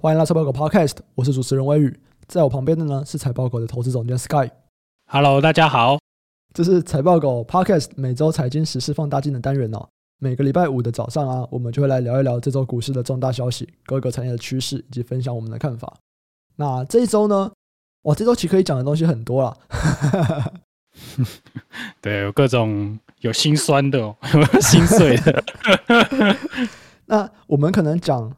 欢迎来财报狗 Podcast，我是主持人威宇，在我旁边的呢是财报狗的投资总监 Sky。Hello，大家好，这是财报狗 Podcast 每周财经时事放大镜的单元哦。每个礼拜五的早上啊，我们就会来聊一聊这周股市的重大消息、各个产业的趋势以及分享我们的看法。那这一周呢，哇，这周其实可以讲的东西很多啦。对，有各种有心酸的、哦，有心碎的。那我们可能讲。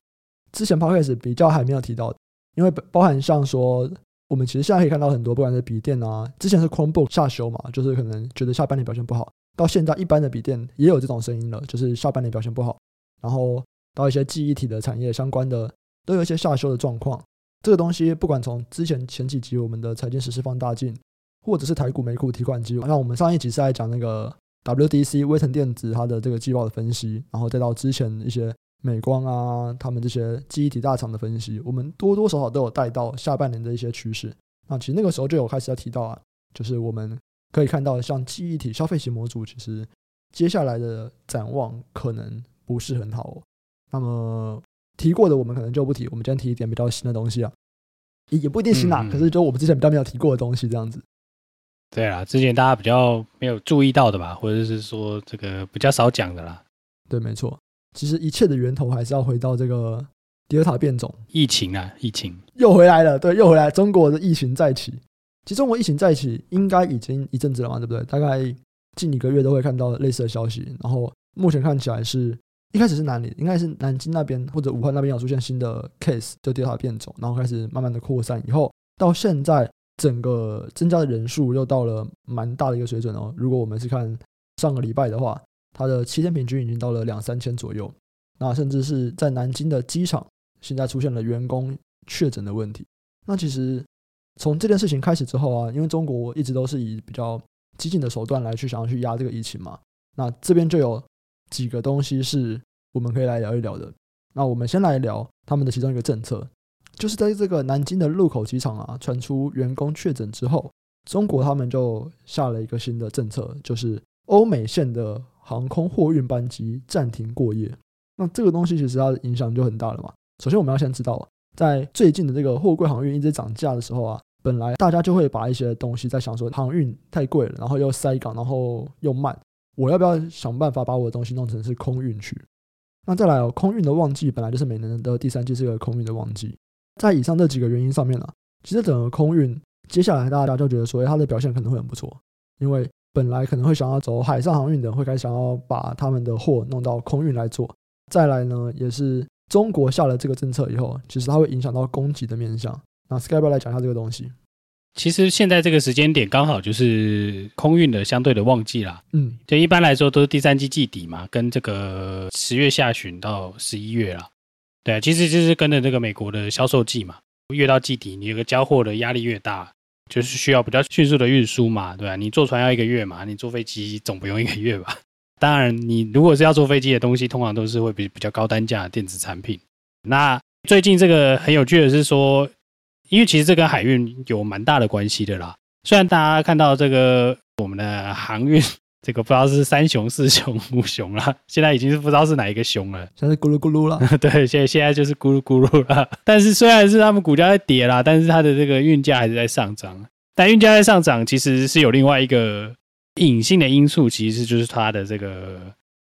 之前 Podcast 比较还没有提到，因为包含像说，我们其实现在可以看到很多，不管是笔电啊，之前是 Chromebook 下修嘛，就是可能觉得下半年表现不好，到现在一般的笔电也有这种声音了，就是下半年表现不好，然后到一些记忆体的产业相关的都有一些下修的状况。这个东西不管从之前前几集我们的财经时事放大镜，或者是台股美股提款机，那我们上一集是在讲那个 WDC 微腾电子它的这个季报的分析，然后再到之前一些。美光啊，他们这些记忆体大厂的分析，我们多多少少都有带到下半年的一些趋势。那其实那个时候就有开始要提到啊，就是我们可以看到，像记忆体、消费型模组，其实接下来的展望可能不是很好哦。那么提过的，我们可能就不提。我们今天提一点比较新的东西啊，也也不一定新啊，可是就我们之前比较没有提过的东西，这样子。对啊，之前大家比较没有注意到的吧，或者是说这个比较少讲的啦。对，没错。其实一切的源头还是要回到这个德尔塔变种疫情啊，疫情又回来了，对，又回来，中国的疫情再起。其实中国疫情再起应该已经一阵子了嘛，对不对？大概近一个月都会看到类似的消息。然后目前看起来是一开始是哪里？应该是南京那边或者武汉那边有出现新的 case，就德尔塔变种，然后开始慢慢的扩散。以后到现在整个增加的人数又到了蛮大的一个水准哦。如果我们是看上个礼拜的话。它的七天平均已经到了两三千左右，那甚至是在南京的机场，现在出现了员工确诊的问题。那其实从这件事情开始之后啊，因为中国一直都是以比较激进的手段来去想要去压这个疫情嘛，那这边就有几个东西是我们可以来聊一聊的。那我们先来聊他们的其中一个政策，就是在这个南京的禄口机场啊传出员工确诊之后，中国他们就下了一个新的政策，就是欧美线的。航空货运班机暂停过夜，那这个东西其实它的影响就很大了嘛。首先，我们要先知道，在最近的这个货柜航运一直涨价的时候啊，本来大家就会把一些东西在想说，航运太贵了，然后又塞港，然后又慢，我要不要想办法把我的东西弄成是空运去？那再来哦，空运的旺季本来就是每年的第三季是一个空运的旺季，在以上这几个原因上面呢，其实整个空运接下来大家就觉得说，它的表现可能会很不错，因为。本来可能会想要走海上航运的，会开始想要把他们的货弄到空运来做。再来呢，也是中国下了这个政策以后，其实它会影响到供给的面向。那 Sky 来讲一下这个东西。其实现在这个时间点刚好就是空运的相对的旺季啦。嗯，就一般来说都是第三季季底嘛，跟这个十月下旬到十一月啦。对啊，其实就是跟着这个美国的销售季嘛，越到季底，你有个交货的压力越大。就是需要比较迅速的运输嘛，对吧？你坐船要一个月嘛，你坐飞机总不用一个月吧？当然，你如果是要坐飞机的东西，通常都是会比比较高单价的电子产品。那最近这个很有趣的是说，因为其实这跟海运有蛮大的关系的啦。虽然大家看到这个我们的航运。这个不知道是三雄、四雄、五雄了，现在已经是不知道是哪一个雄了，现在是咕噜咕噜了。对，现在现在就是咕噜咕噜了。但是虽然是他们股价在跌啦，但是它的这个运价还是在上涨。但运价在上涨，其实是有另外一个隐性的因素，其实就是它的这个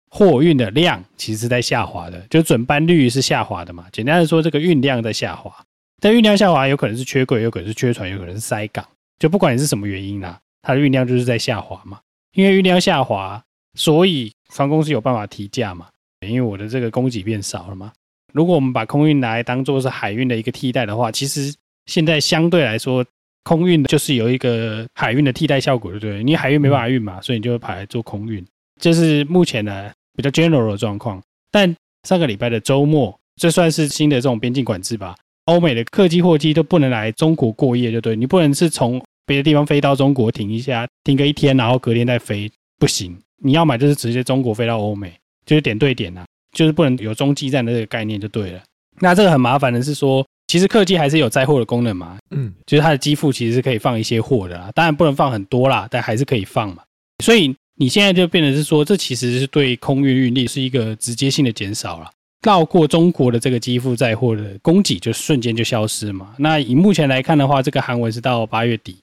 货运的量其实是在下滑的，就准班率是下滑的嘛。简单的说，这个运量在下滑。但运量下滑有可能是缺柜，有可能是缺船，有可能是塞港，就不管你是什么原因啦，它的运量就是在下滑嘛。因为运量下滑，所以船公司有办法提价嘛？因为我的这个供给变少了嘛。如果我们把空运来当做是海运的一个替代的话，其实现在相对来说，空运就是有一个海运的替代效果，对不对？你海运没办法运嘛，所以你就会跑来做空运，这是目前呢比较 general 的状况。但上个礼拜的周末，这算是新的这种边境管制吧？欧美的客机、货机都不能来中国过夜，就对，你不能是从。别的地方飞到中国停一下，停个一天，然后隔天再飞，不行。你要买就是直接中国飞到欧美，就是点对点呐、啊，就是不能有中继站的这个概念就对了。那这个很麻烦的是说，其实客机还是有载货的功能嘛，嗯，就是它的机腹其实是可以放一些货的啦，当然不能放很多啦，但还是可以放嘛。所以你现在就变成是说，这其实是对空运运力是一个直接性的减少了。绕过中国的这个机腹载货的供给就瞬间就消失嘛。那以目前来看的话，这个韩文是到八月底，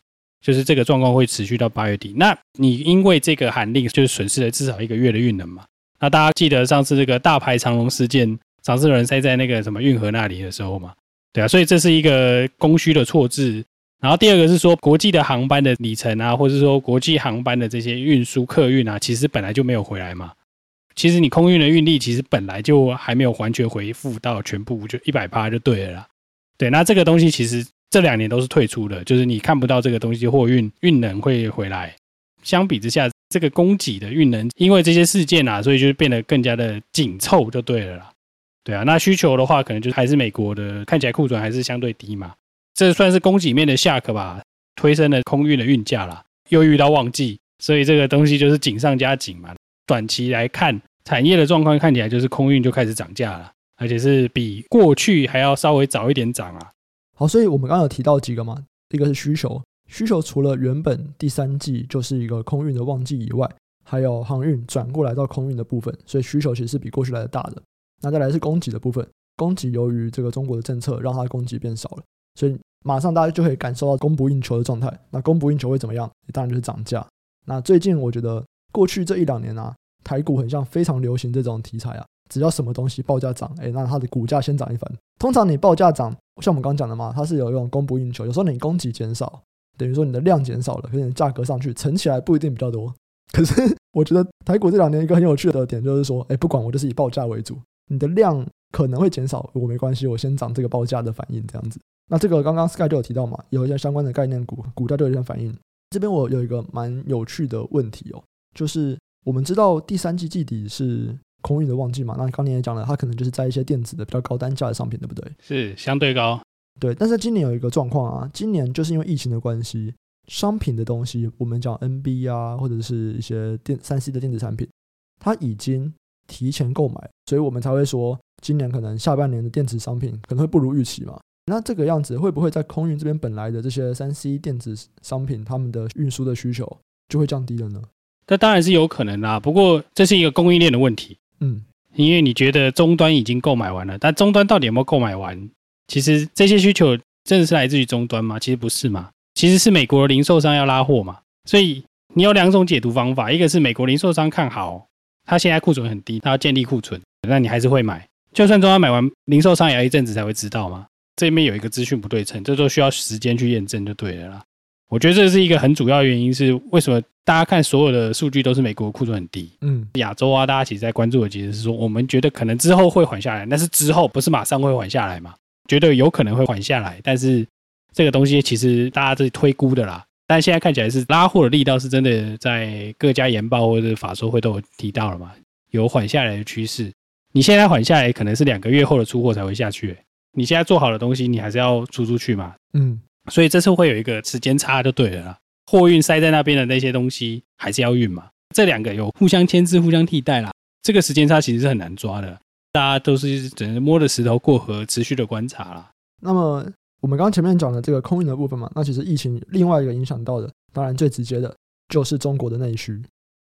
就是这个状况会持续到八月底。那你因为这个韩令，就是损失了至少一个月的运能嘛。那大家记得上次这个大排长龙事件，长赐人塞在那个什么运河那里的时候嘛？对啊，所以这是一个供需的错置。然后第二个是说，国际的航班的里程啊，或者说国际航班的这些运输客运啊，其实本来就没有回来嘛。其实你空运的运力其实本来就还没有完全恢复到全部就一百八就对了啦。对，那这个东西其实这两年都是退出的，就是你看不到这个东西货运运能会回来。相比之下，这个供给的运能因为这些事件啊，所以就变得更加的紧凑就对了啦。对啊，那需求的话，可能就还是美国的看起来库存还是相对低嘛。这算是供给面的下课吧，推升了空运的运价啦。又遇到旺季，所以这个东西就是紧上加紧嘛。短期来看，产业的状况看起来就是空运就开始涨价了，而且是比过去还要稍微早一点涨啊。好，所以我们刚刚有提到几个嘛，一个是需求，需求除了原本第三季就是一个空运的旺季以外，还有航运转过来到空运的部分，所以需求其实是比过去来的大的。那再来是供给的部分，供给由于这个中国的政策让它供给变少了，所以马上大家就可以感受到供不应求的状态。那供不应求会怎么样？当然就是涨价。那最近我觉得过去这一两年啊。台股很像非常流行这种题材啊，只要什么东西报价涨，哎，那它的股价先涨一番。通常你报价涨，像我们刚刚讲的嘛，它是有一种供不应求，有时候你供给减少，等于说你的量减少了，可是你价格上去乘起来不一定比较多。可是我觉得台股这两年一个很有趣的点就是说，哎，不管我就是以报价为主，你的量可能会减少，我没关系，我先涨这个报价的反应这样子。那这个刚刚 Sky 就有提到嘛，有一些相关的概念股，股价就有一些反应。这边我有一个蛮有趣的问题哦，就是。我们知道第三季季底是空运的旺季嘛？那刚才也讲了，它可能就是在一些电子的比较高单价的商品，对不对？是相对高。对，但是今年有一个状况啊，今年就是因为疫情的关系，商品的东西，我们讲 NB 啊，或者是一些电三 C 的电子产品，它已经提前购买，所以我们才会说今年可能下半年的电子商品可能会不如预期嘛。那这个样子会不会在空运这边本来的这些三 C 电子商品，他们的运输的需求就会降低了呢？这当然是有可能啦，不过这是一个供应链的问题，嗯，因为你觉得终端已经购买完了，但终端到底有没有购买完？其实这些需求真的是来自于终端吗？其实不是嘛，其实是美国零售商要拉货嘛，所以你有两种解读方法，一个是美国零售商看好，他现在库存很低，他要建立库存，那你还是会买，就算终端买完，零售商也要一阵子才会知道嘛，这边有一个资讯不对称，这都需要时间去验证就对了啦。我觉得这是一个很主要原因，是为什么大家看所有的数据都是美国库存很低？嗯，亚洲啊，大家其实在关注的其实是说，我们觉得可能之后会缓下来，但是之后不是马上会缓下来嘛？觉得有可能会缓下来，但是这个东西其实大家是推估的啦。但现在看起来是拉货的力道是真的，在各家研报或者法说会都有提到了嘛，有缓下来的趋势。你现在缓下来，可能是两个月后的出货才会下去。你现在做好的东西，你还是要出出去嘛？嗯。所以这次会有一个时间差就对了啦，货运塞在那边的那些东西还是要运嘛，这两个有互相牵制、互相替代啦。这个时间差其实是很难抓的，大家都是只能摸着石头过河，持续的观察啦。那么我们刚刚前面讲的这个空运的部分嘛，那其实疫情另外一个影响到的，当然最直接的就是中国的内需。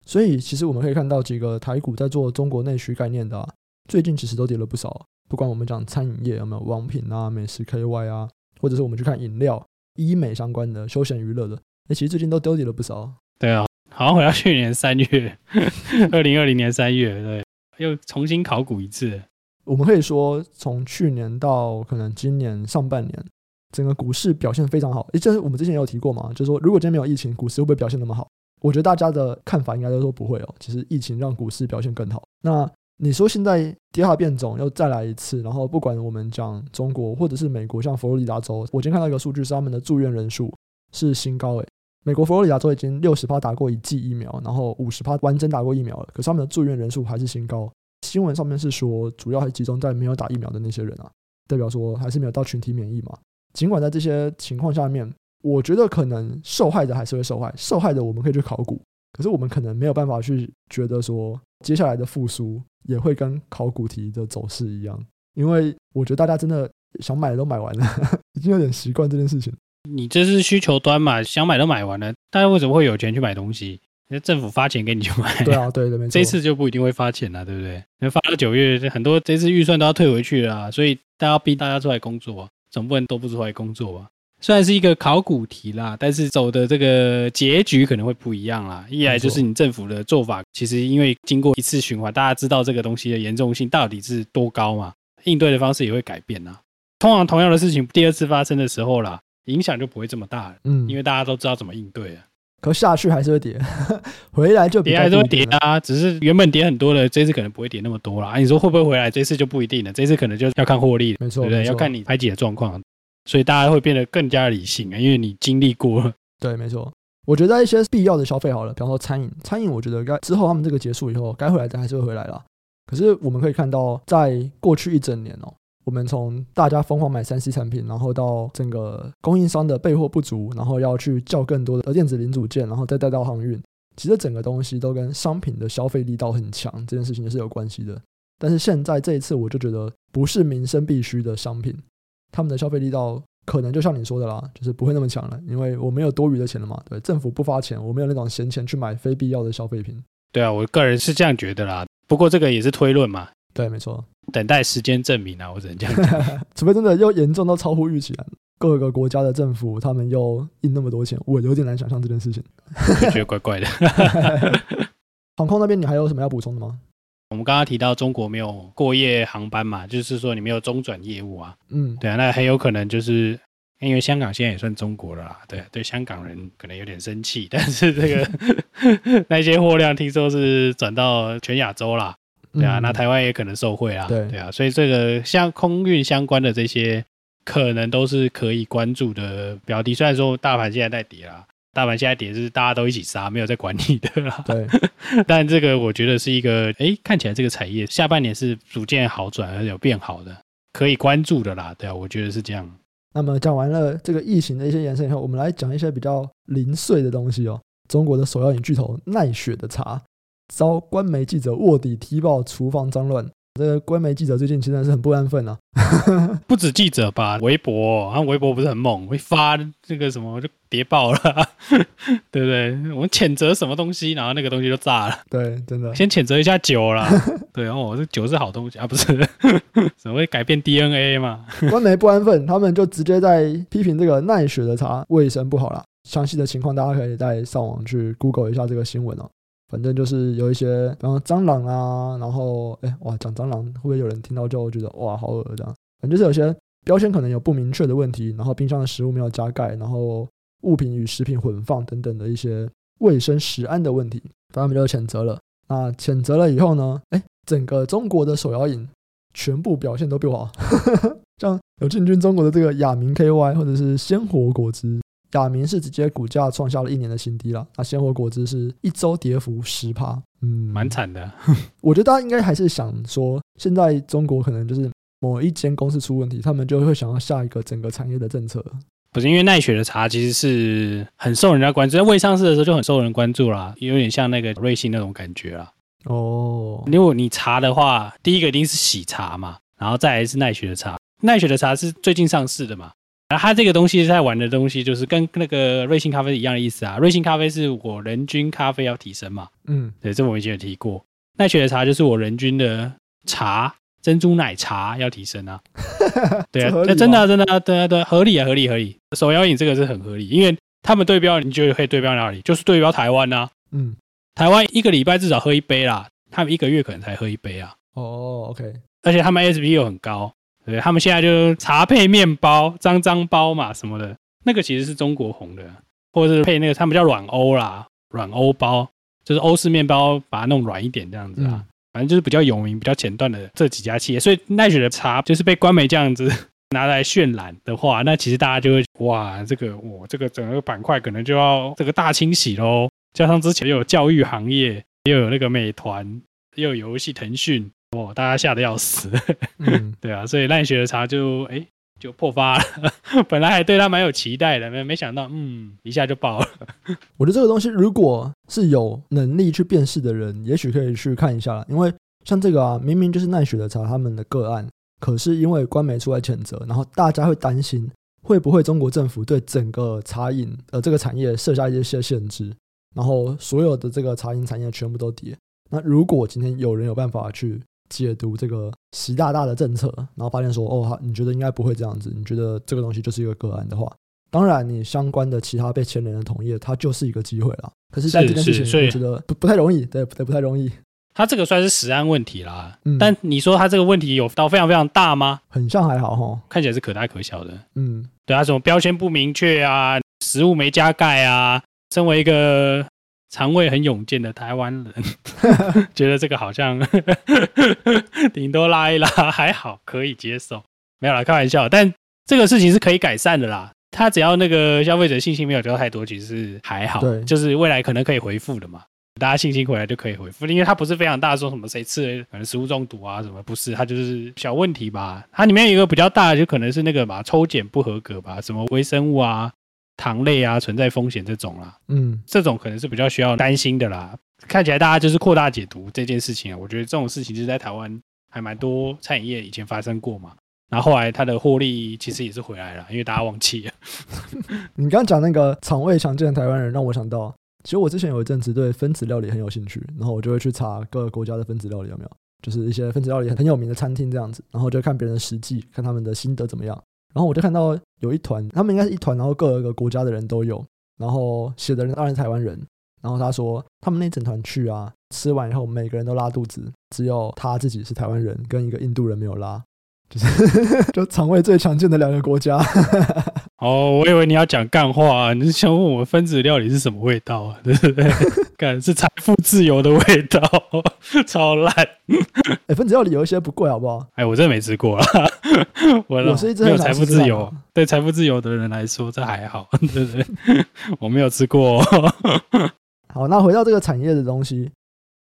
所以其实我们可以看到几个台股在做中国内需概念的啊，最近其实都跌了不少。不管我们讲餐饮业有没有王品啊、美食 KY 啊。或者是我们去看饮料、医美相关的、休闲娱乐的，哎，其实最近都丢底了不少。对啊，好像回到去年三月，二零二零年三月，对，又重新考古一次。我们可以说，从去年到可能今年上半年，整个股市表现非常好。诶，这是我们之前也有提过嘛，就是说，如果今天没有疫情，股市会不会表现那么好？我觉得大家的看法应该都说不会哦。其实疫情让股市表现更好。那你说现在第二变种又再来一次，然后不管我们讲中国或者是美国，像佛罗里达州，我今天看到一个数据是他们的住院人数是新高诶。美国佛罗里达州已经六十趴打过一剂疫苗，然后五十趴完整打过疫苗了，可是他们的住院人数还是新高。新闻上面是说，主要还集中在没有打疫苗的那些人啊，代表说还是没有到群体免疫嘛。尽管在这些情况下面，我觉得可能受害的还是会受害，受害的我们可以去考古，可是我们可能没有办法去觉得说接下来的复苏。也会跟考古题的走势一样，因为我觉得大家真的想买的都买完了，已经有点习惯这件事情。你这是需求端嘛，想买都买完了，大家为什么会有钱去买东西？那政府发钱给你去买。对啊，对对。这次就不一定会发钱了，对不对？那发到九月，很多这次预算都要退回去了，所以大家要逼大家出来工作，总不能都不出来工作吧？虽然是一个考古题啦，但是走的这个结局可能会不一样啦。一来就是你政府的做法，其实因为经过一次循环，大家知道这个东西的严重性到底是多高嘛，应对的方式也会改变啦。通常同样的事情第二次发生的时候啦，影响就不会这么大了。嗯，因为大家都知道怎么应对了。可下去还是会跌，回来就跌还是会跌啊，只是原本跌很多的，这次可能不会跌那么多了啊。你说会不会回来？这次就不一定了，这次可能就要看获利了，没错，对不对？要看你排挤的状况。所以大家会变得更加理性啊，因为你经历过了。对，没错。我觉得一些必要的消费好了，比方说餐饮，餐饮我觉得该之后他们这个结束以后，该回来的还是会回来了。可是我们可以看到，在过去一整年哦，我们从大家疯狂买三 C 产品，然后到整个供应商的备货不足，然后要去叫更多的电子零组件，然后再带到航运，其实整个东西都跟商品的消费力道很强这件事情也是有关系的。但是现在这一次，我就觉得不是民生必需的商品。他们的消费力道可能就像你说的啦，就是不会那么强了，因为我没有多余的钱了嘛。对，政府不发钱，我没有那种闲钱去买非必要的消费品。对啊，我个人是这样觉得啦。不过这个也是推论嘛。对，没错。等待时间证明啊，我只能这样讲。除非真的又严重到超乎预期啊，各个国家的政府他们又印那么多钱，我有点难想象这件事情。我觉得怪怪的。航空那边你还有什么要补充的吗？我们刚刚提到中国没有过夜航班嘛，就是说你没有中转业务啊，嗯，对啊，那很有可能就是因为香港现在也算中国了啦，对，对，香港人可能有点生气，但是这个 那些货量听说是转到全亚洲啦，对啊，那台湾也可能受惠啊，对，对啊，所以这个像空运相关的这些，可能都是可以关注的标的，虽然说大盘现在在跌啦。大盘现在跌是大家都一起杀，没有在管你的啦。对，但这个我觉得是一个，哎，看起来这个产业下半年是逐渐好转，而且有变好的，可以关注的啦。对啊，我觉得是这样。那么讲完了这个疫情的一些延伸以后，我们来讲一些比较零碎的东西哦。中国的首要饮巨头奈雪的茶遭官媒记者卧底踢爆厨房脏乱。这个官媒记者最近其实是很不安分啊，不止记者吧，微博，然后微博不是很猛，会发这个什么就谍报了，对不对？我们谴责什么东西，然后那个东西就炸了。对，真的。先谴责一下酒啦，对，然后我这酒是好东西啊，不是？怎么会改变 DNA 嘛？官媒不安分，他们就直接在批评这个奈雪的茶卫生不好啦。详细的情况大家可以再上网去 Google 一下这个新闻哦。反正就是有一些，然后蟑螂啊，然后哎哇，讲蟑螂会不会有人听到就觉得哇好恶这样？反正就是有些标签可能有不明确的问题，然后冰箱的食物没有加盖，然后物品与食品混放等等的一些卫生食安的问题，他们就谴责了。那谴责了以后呢，哎，整个中国的手摇饮全部表现都不好，像有进军中国的这个雅明 KY 或者是鲜活果汁。雅明是直接股价创下了一年的新低了，那鲜活果汁是一周跌幅十趴，嗯，蛮惨的。我觉得大家应该还是想说，现在中国可能就是某一间公司出问题，他们就会想要下一个整个产业的政策。不是因为奈雪的茶其实是很受人家关注，在未上市的时候就很受人关注啦，有点像那个瑞幸那种感觉啦。哦，如果你茶的话，第一个一定是喜茶嘛，然后再来是奈雪的茶。奈雪的茶是最近上市的嘛。然后它这个东西在玩的东西，就是跟那个瑞幸咖啡一样的意思啊。瑞幸咖啡是我人均咖啡要提升嘛，嗯，对，这我们以前有提过。奈雪的茶就是我人均的茶珍珠奶茶要提升啊。对啊，那真的、啊、真的、啊、对啊对，合理啊合理合理。手摇饮这个是很合理，因为他们对标，你觉得可以对标哪里？就是对标台湾啊。嗯，台湾一个礼拜至少喝一杯啦，他们一个月可能才喝一杯啊。哦，OK，而且他们 SP 又很高。对，他们现在就茶配面包、脏脏包嘛什么的，那个其实是中国红的，或者是配那个他们叫软欧啦，软欧包就是欧式面包，把它弄软一点这样子啊，嗯、反正就是比较有名、比较前段的这几家企业。所以奈雪的茶就是被官媒这样子 拿来渲染的话，那其实大家就会哇，这个我这个整个板块可能就要这个大清洗喽。加上之前又有教育行业，又有那个美团，又有游戏腾讯。哦，大家吓得要死，嗯，对啊，所以奈雪的茶就哎就破发了，本来还对他蛮有期待的，没没想到，嗯，一下就爆了。我觉得这个东西，如果是有能力去辨识的人，也许可以去看一下啦。因为像这个啊，明明就是奈雪的茶他们的个案，可是因为官媒出来谴责，然后大家会担心会不会中国政府对整个茶饮呃这个产业设下一些限制，然后所有的这个茶饮产业全部都跌。那如果今天有人有办法去解读这个习大大的政策，然后发现说，哦，你觉得应该不会这样子，你觉得这个东西就是一个个案的话，当然你相关的其他被牵连的同业，它就是一个机会了。可是，在这件事情，我觉得不不太容易，对，对，不太容易。他这个算是实案问题啦，嗯，但你说他这个问题有到非常非常大吗？很像还好哈，看起来是可大可小的。嗯，对啊，什么标签不明确啊，食物没加盖啊，身为一个肠胃很勇健的台湾人，觉得这个好像 顶多拉一拉还好可以接受，没有啦，开玩笑。但这个事情是可以改善的啦，他只要那个消费者信心没有掉太多，其实是还好，就是未来可能可以回复的嘛。大家信心回来就可以回复，因为它不是非常大，说什么谁吃了可能食物中毒啊什么，不是，它就是小问题吧。它里面有一个比较大的，就可能是那个吧，抽检不合格吧，什么微生物啊、糖类啊存在风险这种啦。嗯，这种可能是比较需要担心的啦。看起来大家就是扩大解读这件事情啊，我觉得这种事情就是在台湾还蛮多餐饮业以前发生过嘛，然后后来它的获利其实也是回来了，因为大家忘记了。你刚刚讲那个肠胃强健的台湾人，让我想到。其实我之前有一阵子对分子料理很有兴趣，然后我就会去查各个国家的分子料理有没有，就是一些分子料理很有名的餐厅这样子，然后就看别人的实际，看他们的心得怎么样。然后我就看到有一团，他们应该是一团，然后各个国家的人都有，然后写的人当然是台湾人。然后他说他们那整团去啊，吃完以后每个人都拉肚子，只有他自己是台湾人跟一个印度人没有拉，就是 就肠胃最强健的两个国家。哦，我以为你要讲干话啊，你是想问我们分子料理是什么味道啊？对不对？干是财富自由的味道，超烂。哎，分子料理有一些不贵，好不好？哎，我真的没吃过啊。我我是一直没有财富自由，对财富自由的人来说，这还好，对不对？我没有吃过。好，那回到这个产业的东西，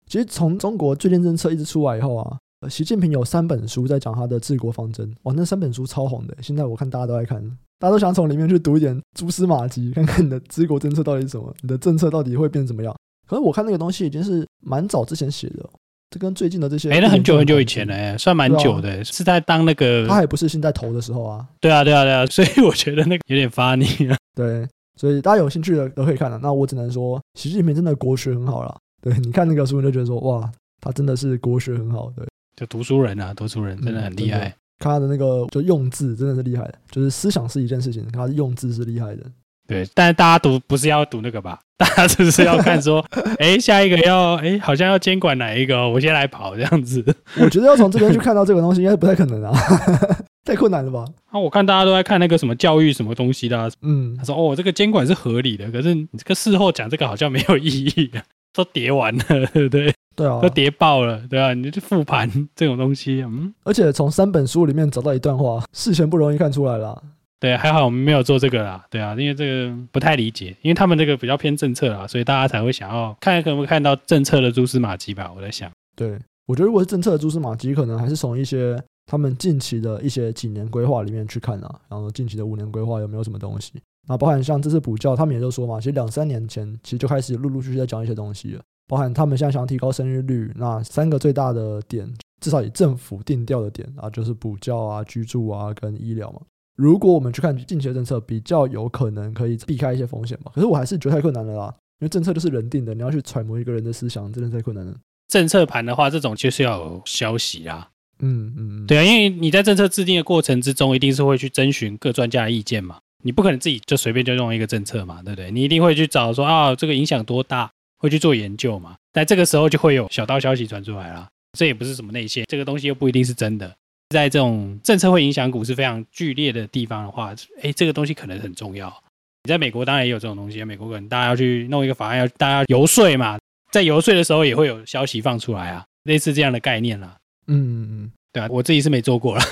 其实从中国最近政策一直出来以后啊。习近平有三本书在讲他的治国方针，哇，那三本书超红的，现在我看大家都在看，大家都想从里面去读一点蛛丝马迹，看看你的治国政策到底是什么，你的政策到底会变怎么样。可是我看那个东西已经是蛮早之前写的，这跟最近的这些，哎，那很久很久以前了，哎，算蛮久的，啊、是在当那个他还不是现在投的时候啊。对啊，对啊，对啊，所以我觉得那个有点 funny 啊。对，所以大家有兴趣的都可以看了。那我只能说，习近平真的国学很好了。对，你看那个书，你就觉得说，哇，他真的是国学很好。对。就读书人啊，读书人真的很厉害。嗯、看他的那个就用字真的是厉害的，就是思想是一件事情，他的用字是厉害的。对，但是大家读不是要读那个吧？大家只是要看说，哎、欸，下一个要哎、欸，好像要监管哪一个，我先来跑这样子。我觉得要从这边去看到这个东西，应该是不太可能啊，太困难了吧？啊，我看大家都在看那个什么教育什么东西的、啊，嗯，他说哦，这个监管是合理的，可是你这个事后讲这个好像没有意义，都叠完了，对不对？对啊，都叠爆了，对啊，你就去复盘这种东西，嗯，而且从三本书里面找到一段话，事前不容易看出来啦。对，还好我们没有做这个啦，对啊，因为这个不太理解，因为他们这个比较偏政策啊，所以大家才会想要看可不可以看到政策的蛛丝马迹吧。我在想，对，我觉得如果是政策的蛛丝马迹，可能还是从一些他们近期的一些几年规划里面去看啊，然后近期的五年规划有没有什么东西，那包含像这次补教，他们也就说嘛，其实两三年前其实就开始陆陆续续在讲一些东西了。包含他们现在想要提高生育率，那三个最大的点，至少以政府定调的点啊，就是补教啊、居住啊跟医疗嘛。如果我们去看近期的政策，比较有可能可以避开一些风险嘛。可是我还是觉得太困难了啦，因为政策就是人定的，你要去揣摩一个人的思想，真的太困难了。政策盘的话，这种就是要有消息啊。嗯嗯，对啊，因为你在政策制定的过程之中，一定是会去征询各专家的意见嘛。你不可能自己就随便就用一个政策嘛，对不对？你一定会去找说啊，这个影响多大。会去做研究嘛？在这个时候就会有小道消息传出来啦，这也不是什么内线，这个东西又不一定是真的。在这种政策会影响股市非常剧烈的地方的话，诶，这个东西可能很重要。你在美国当然也有这种东西，美国可能大家要去弄一个法案，要大家游说嘛，在游说的时候也会有消息放出来啊，类似这样的概念啦。嗯嗯嗯，对啊，我自己是没做过了。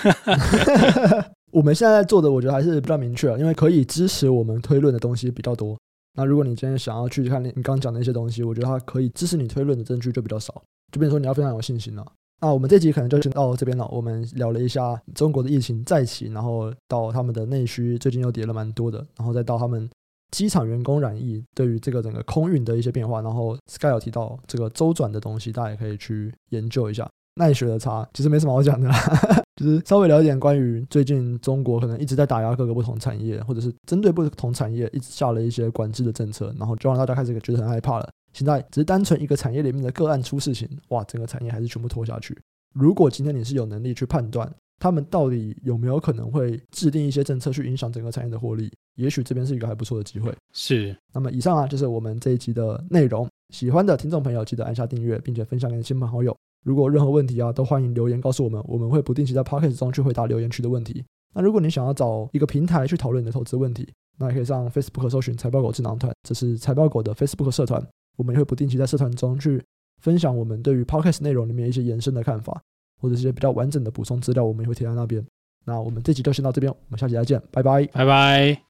我们现在做的，我觉得还是比较明确，因为可以支持我们推论的东西比较多。那如果你今天想要去看你你刚刚讲的一些东西，我觉得它可以支持你推论的证据就比较少，就比如说你要非常有信心了。那我们这集可能就先到这边了。我们聊了一下中国的疫情再起，然后到他们的内需最近又跌了蛮多的，然后再到他们机场员工染疫对于这个整个空运的一些变化。然后 Sky 有提到这个周转的东西，大家也可以去研究一下。奈雪的茶其实没什么好讲的啦，就是稍微聊一点关于最近中国可能一直在打压各个不同产业，或者是针对不同产业一直下了一些管制的政策，然后就让大家开始觉得很害怕了。现在只是单纯一个产业里面的个案出事情，哇，整个产业还是全部拖下去。如果今天你是有能力去判断他们到底有没有可能会制定一些政策去影响整个产业的获利，也许这边是一个还不错的机会。是。那么以上啊，就是我们这一集的内容。喜欢的听众朋友记得按下订阅，并且分享给亲朋好友。如果有任何问题啊，都欢迎留言告诉我们，我们会不定期在 Podcast 中去回答留言区的问题。那如果你想要找一个平台去讨论你的投资问题，那也可以上 Facebook 搜寻财报狗智囊团，这是财报狗的 Facebook 社团。我们也会不定期在社团中去分享我们对于 Podcast 内容里面一些延伸的看法，或者是一些比较完整的补充资料，我们也会贴在那边。那我们这集就先到这边，我们下期再见，拜拜，拜拜。